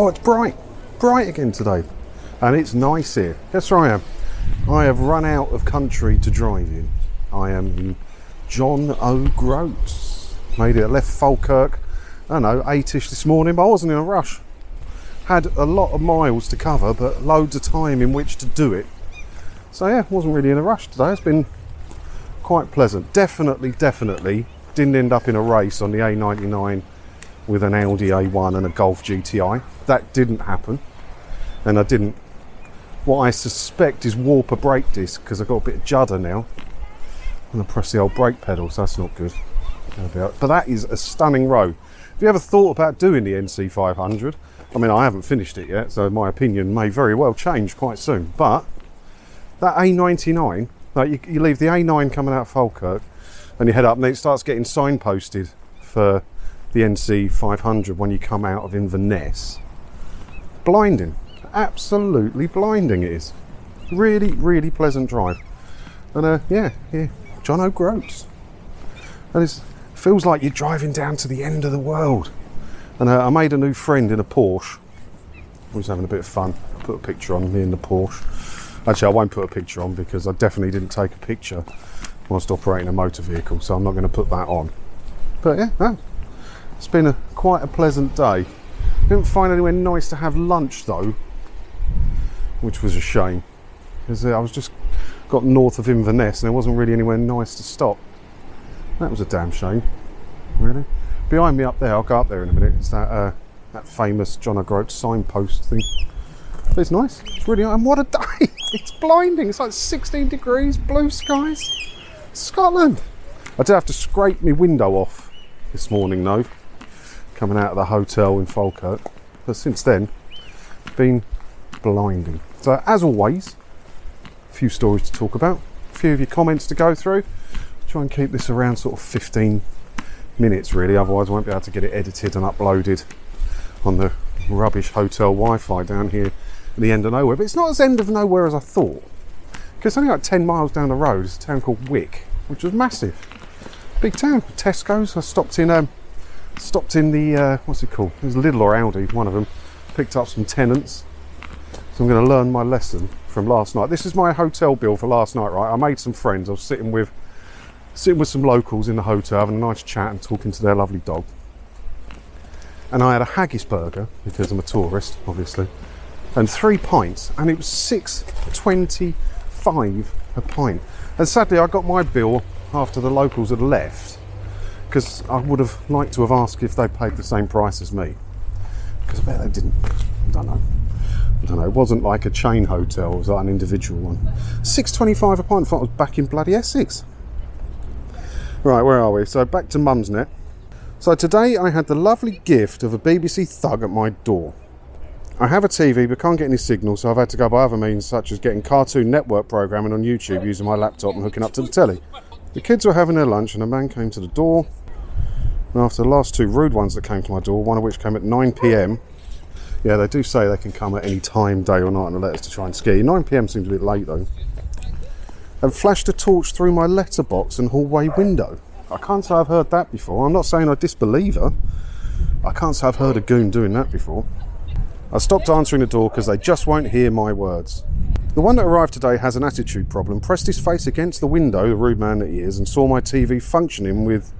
Oh, it's bright. Bright again today. And it's nice here. Guess where I am? I have run out of country to drive in. I am in John O'Groats. Made it. Left Falkirk, I don't know, 8ish this morning, but I wasn't in a rush. Had a lot of miles to cover, but loads of time in which to do it. So yeah, wasn't really in a rush today. It's been quite pleasant. Definitely, definitely didn't end up in a race on the A99 with an Audi A1 and a Golf GTI. That didn't happen. And I didn't. What I suspect is warp a brake disc because I've got a bit of judder now. And I press the old brake pedal, so that's not good. But that is a stunning row. Have you ever thought about doing the NC500? I mean, I haven't finished it yet, so my opinion may very well change quite soon. But that A99, like you, you leave the A9 coming out of Falkirk and you head up, and it starts getting signposted for the NC500 when you come out of Inverness. Blinding, absolutely blinding it is. Really, really pleasant drive. And uh, yeah, yeah, John O'Groats. And it feels like you're driving down to the end of the world. And uh, I made a new friend in a Porsche. I was having a bit of fun. I put a picture on me in the Porsche. Actually, I won't put a picture on because I definitely didn't take a picture whilst operating a motor vehicle, so I'm not going to put that on. But yeah, no, it's been a quite a pleasant day. Didn't find anywhere nice to have lunch though, which was a shame because uh, I was just got north of Inverness and there wasn't really anywhere nice to stop. That was a damn shame, really. Behind me up there, I'll go up there in a minute. It's that uh, that famous John O'Groats signpost thing. But it's nice. It's really nice. and what a day! It's blinding. It's like 16 degrees, blue skies. Scotland. I did have to scrape my window off this morning though, coming out of the hotel in Falkirk. But since then, been blinding. So as always, a few stories to talk about, a few of your comments to go through. Try and keep this around sort of 15 minutes really, otherwise I won't be able to get it edited and uploaded on the rubbish hotel Wi-Fi down here at the end of nowhere. But it's not as end of nowhere as I thought. Because only like 10 miles down the road is a town called Wick, which was massive. Big town. Tesco's. I stopped in um, stopped in the uh, what's it called? It was Lidl or Aldi, one of them. Picked up some Tennent's. So I'm going to learn my lesson from last night. This is my hotel bill for last night, right? I made some friends. I was sitting with sitting with some locals in the hotel, having a nice chat and talking to their lovely dog. And I had a haggis burger because I'm a tourist, obviously, and three pints, and it was six twenty-five a pint. And sadly, I got my bill after the locals had left because I would have liked to have asked if they paid the same price as me. Because I bet they didn't. I don't know. I don't know. It wasn't like a chain hotel. It was like an individual one. Six twenty-five a pint. I thought I was back in bloody Essex. Right, where are we? So back to Mumsnet. So today I had the lovely gift of a BBC Thug at my door. I have a TV but can't get any signal, so I've had to go by other means such as getting Cartoon Network programming on YouTube using my laptop and hooking up to the telly. The kids were having their lunch and a man came to the door. And after the last two rude ones that came to my door, one of which came at 9 pm, yeah, they do say they can come at any time, day or night, and let us to try and ski. 9 pm seems a bit late though. And flashed a torch through my letterbox and hallway window. I can't say I've heard that before. I'm not saying I disbelieve her. I can't say I've heard a goon doing that before. I stopped answering the door because they just won't hear my words. The one that arrived today has an attitude problem, pressed his face against the window, the rude man that he is, and saw my TV functioning with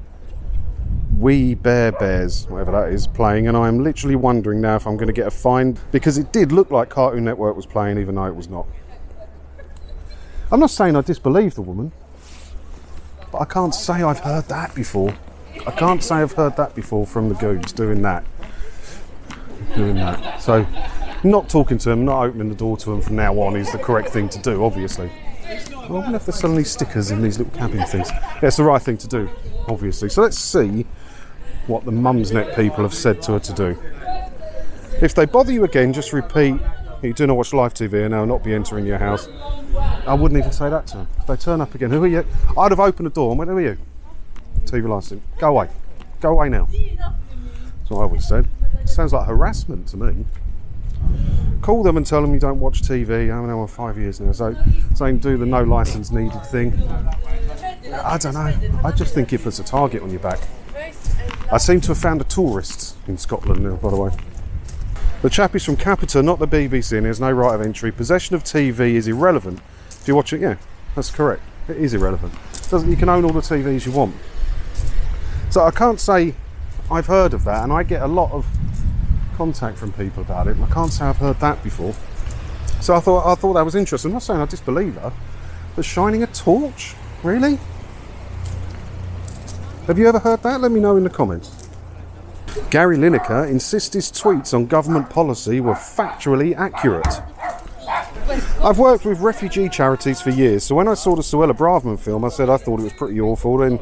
We Bare Bears, whatever that is, playing, and I am literally wondering now if I'm going to get a fine because it did look like Cartoon Network was playing, even though it was not. I'm not saying I disbelieve the woman, but I can't say I've heard that before. I can't say I've heard that before from the goons doing that. Doing that. So, not talking to them, not opening the door to them from now on is the correct thing to do, obviously. I wonder if there's suddenly stickers in these little cabin things. Yeah, it's the right thing to do, obviously. So let's see what the Mumsnet people have said to her to do. If they bother you again, just repeat, you do not watch live TV and I'll not be entering your house. I wouldn't even say that to them. If they turn up again, who are you? I'd have opened the door and went, who are you? TV license. Go away. Go away now. That's what I would have said. Sounds like harassment to me. Call them and tell them you don't watch TV. I'm now on five years now, so saying do the no license needed thing. I don't know. I just think if there's a target on your back. I seem to have found a tourist in Scotland now, by the way. The chap is from Capita, not the BBC, and there's no right of entry. Possession of TV is irrelevant. If you watch it, yeah, that's correct. It is irrelevant. Doesn't you can own all the TVs you want. So I can't say I've heard of that, and I get a lot of contact from people about it. And I can't say I've heard that before. So I thought I thought that was interesting. I'm not saying I disbelieve her, but shining a torch, really? Have you ever heard that? Let me know in the comments. Gary Lineker insists his tweets on government policy were factually accurate. I've worked with refugee charities for years, so when I saw the Suella Braverman film, I said I thought it was pretty awful. Then,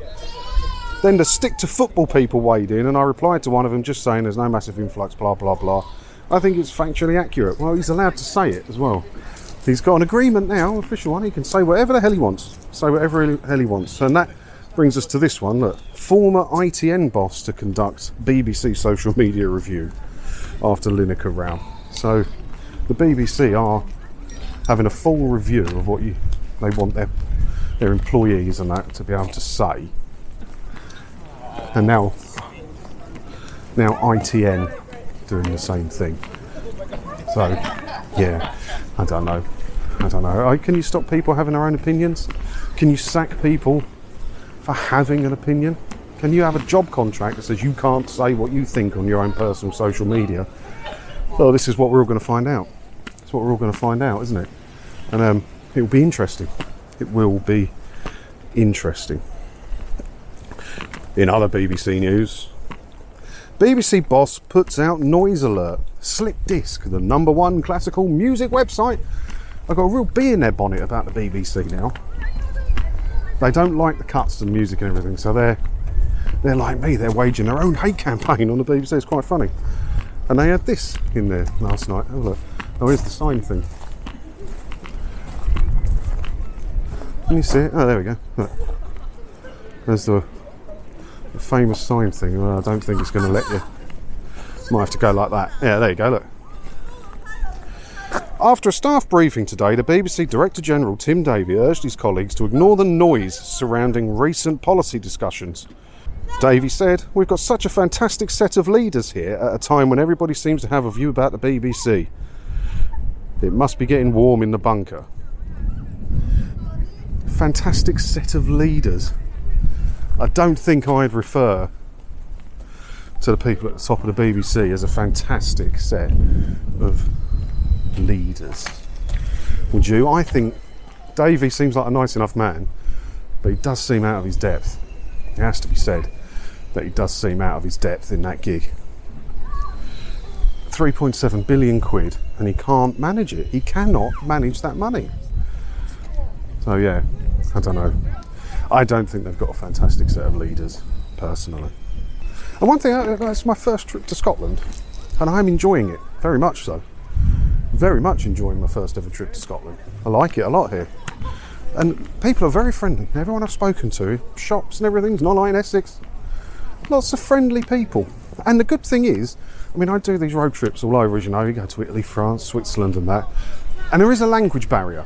then the stick to football people weighed in, and I replied to one of them just saying there's no massive influx, blah blah blah. I think it's factually accurate. Well, he's allowed to say it as well. He's got an agreement now, official one. He can say whatever the hell he wants. Say whatever the hell he wants, and that brings us to this one. Look, former ITN boss to conduct BBC social media review after Lineker row. So the BBC are having a full review of what you they want their their employees and that to be able to say. And now now ITN doing the same thing. So yeah, I don't know. I don't know. Can you stop people having their own opinions? Can you sack people for having an opinion? Can you have a job contract that says you can't say what you think on your own personal social media? Well, this is what we're all going to find out. It's what we're all going to find out, isn't it? And um, it will be interesting. It will be interesting. In other BBC news, BBC boss puts out noise alert. Slipped Disc, the number one classical music website. I've got a real bee in their bonnet about the BBC now. They don't like the cuts and music and everything, so they're they're like me. They're waging their own hate campaign on the BBC. It's quite funny. And they had this in there last night. Oh look. Oh, here's the sign thing. Can you see it? Oh, there we go. Look. There's the, the famous sign thing. Well, I don't think it's going to let you. Might have to go like that. Yeah, there you go. Look. After a staff briefing today, the BBC Director General Tim Davie urged his colleagues to ignore the noise surrounding recent policy discussions. Davie said, We've got such a fantastic set of leaders here at a time when everybody seems to have a view about the BBC. It must be getting warm in the bunker. Fantastic set of leaders. I don't think I'd refer to the people at the top of the BBC as a fantastic set of leaders. Would you? I think Davie seems like a nice enough man, but he does seem out of his depth. It has to be said that he does seem out of his depth in that gig. 3.7 billion quid, and he can't manage it. He cannot manage that money. So, yeah, I don't know. I don't think they've got a fantastic set of leaders, personally. And one thing, uh, uh, it's my first trip to Scotland, and I'm enjoying it very much so very much enjoying my first ever trip to Scotland. I like it a lot here. And people are very friendly. Everyone I've spoken to, shops and everything's not like in Essex. Lots of friendly people. And the good thing is, I mean, I do these road trips all over, as you know, you go to Italy, France, Switzerland, and that. And there is a language barrier.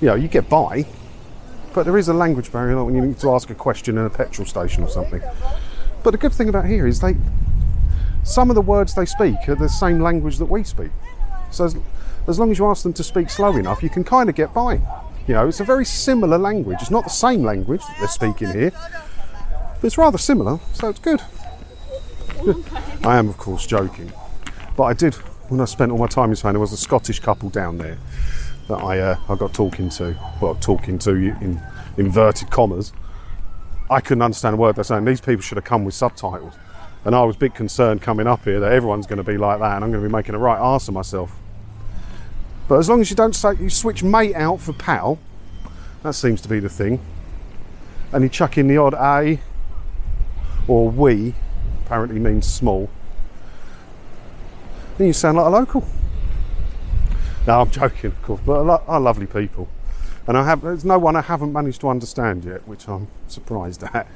You know, you get by, but there is a language barrier like when you need to ask a question in a petrol station or something. But the good thing about here is they, some of the words they speak are the same language that we speak. So as, as long as you ask them to speak slow enough, you can kind of get by. You know, it's a very similar language. It's not the same language that they're speaking here, but it's rather similar, so it's good. I am, of course, joking, but I did when I spent all my time in Spain. There was a Scottish couple down there that I uh, I got talking to. Well, talking to you in inverted commas. I couldn't understand a word they're saying. These people should have come with subtitles. And I was a bit concerned coming up here that everyone's going to be like that and I'm going to be making a right arse of myself. But as long as you don't say you switch mate out for pal, that seems to be the thing. And you chuck in the odd A or we, apparently means small. Then you sound like a local. No, I'm joking, of course, but are lovely people. And I have there's no one I haven't managed to understand yet, which I'm surprised at.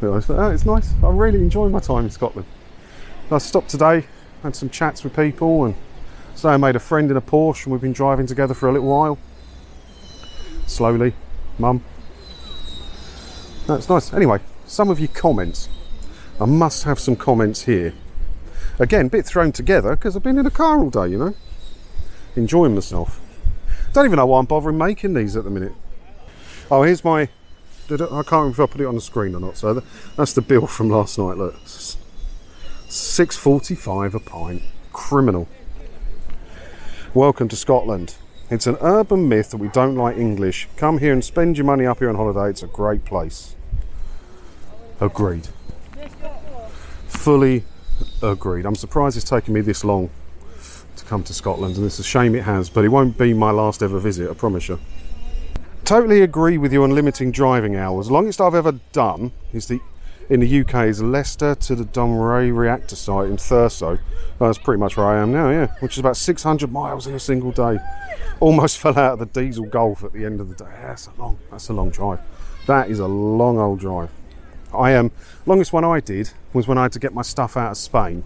But oh, it's nice. I'm really enjoying my time in Scotland. I stopped today, had some chats with people, and so I made a friend in a Porsche, and we've been driving together for a little while. Slowly, mum. That's nice. Anyway, some of your comments. I must have some comments here Again, bit thrown together because I've been in a car all day, you know, enjoying myself. Don't even know why I'm bothering making these at the minute. Oh, here's my. I can't remember if I put it on the screen or not. So that's the bill from last night. Look, six forty-five a pint. Criminal. Welcome to Scotland. It's an urban myth that we don't like English. Come here and spend your money up here on holiday. It's a great place. Agreed. Fully agreed. I'm surprised it's taken me this long come to Scotland, and it's a shame it has, but it won't be my last ever visit, I promise you. Totally agree with you on limiting driving hours. Longest I've ever done is the in the UK is Leicester to the Dounreay reactor site in Thurso. That's pretty much where I am now, yeah, which is about 600 miles in a single day. Almost fell out of the diesel Golf at the end of the day. That's a long, that's a long drive. That is a long old drive. I am um, longest one I did was when I had to get my stuff out of Spain,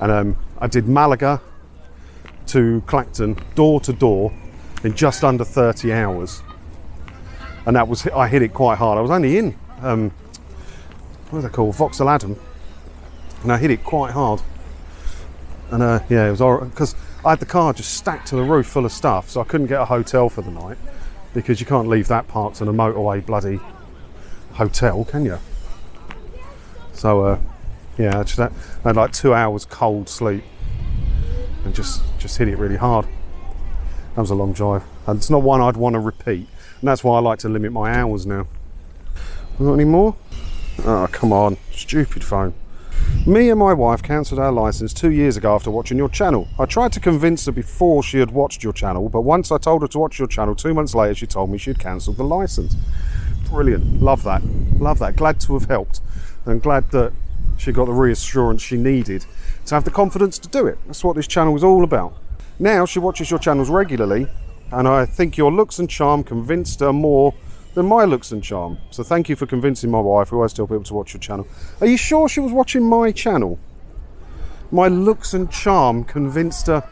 and um, I did Malaga to Clacton, door to door, in just under 30 hours and that was I hit it quite hard. I was only in um, what are they called, Vauxhall Adam, and I hit it quite hard. And uh, yeah, it was because I had the car just stacked to the roof full of stuff, so I couldn't get a hotel for the night because you can't leave that parked in a motorway bloody hotel, can you? So uh, yeah, I had like two hours cold sleep and just just hit it really hard. That was a long drive, and it's not one I'd want to repeat and that's why I like to limit my hours now. Got any more? Oh, ah, come on, stupid phone. Me and my wife cancelled our license two years ago after watching your channel. I tried to convince her before she had watched your channel, but once I told her to watch your channel, two months later she told me she'd cancelled the license. Brilliant. Love that. Love that. Glad to have helped. And glad that she got the reassurance she needed to have the confidence to do it. That's what this channel is all about. Now she watches your channels regularly and I think your looks and charm convinced her more than my looks and charm. So thank you for convincing my wife, who still be able to watch your channel. Are you sure she was watching my channel? My looks and charm convinced her.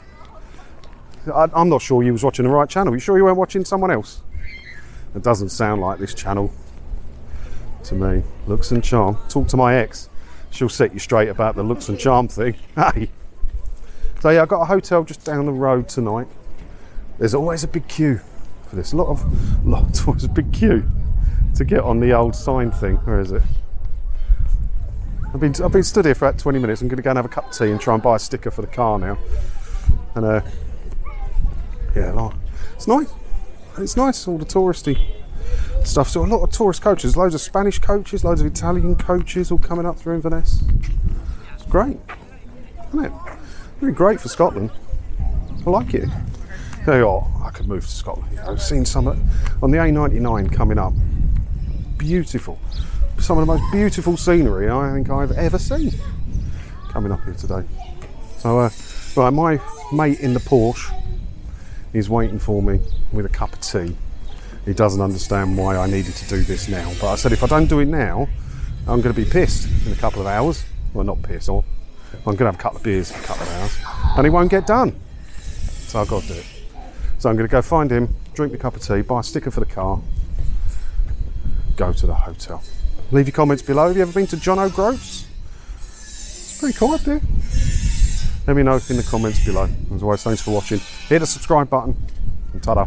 I, am not sure you was watching the right channel. You sure you weren't watching someone else? It doesn't sound like this channel to me. Looks and charm. Talk to my ex. She'll set you straight about the looks and charm thing. Hey. So yeah, I got a hotel just down the road tonight. There's always a big queue for this. A lot of, lot, always a big queue to get on the old sign thing. Where is it? I've been, I've been stood here for about 20 minutes. I'm going to go and have a cup of tea and try and buy a sticker for the car now. And uh, yeah, it's nice. It's nice, all the touristy stuff. So a lot of tourist coaches, loads of Spanish coaches, loads of Italian coaches all coming up through Inverness. It's great, isn't it? Really great for Scotland. I like it. Hey, oh, I could move to Scotland. I've seen some on the A99 coming up. Beautiful. Some of the most beautiful scenery I think I've ever seen coming up here today. So, uh, right, my mate in the Porsche is waiting for me with a cup of tea. He doesn't understand why I needed to do this now. But I said if I don't do it now, I'm going to be pissed in a couple of hours. Well, not pissed, or I'm going to have a couple of beers in a couple of hours, and it won't get done. So I've got to do it. So I'm going to go find him, drink a cup of tea, buy a sticker for the car, go to the hotel. Leave your comments below. Have you ever been to John O'Groats? It's pretty cool up there. Let me know in the comments below. As always, thanks for watching. Hit the subscribe button and ta-da.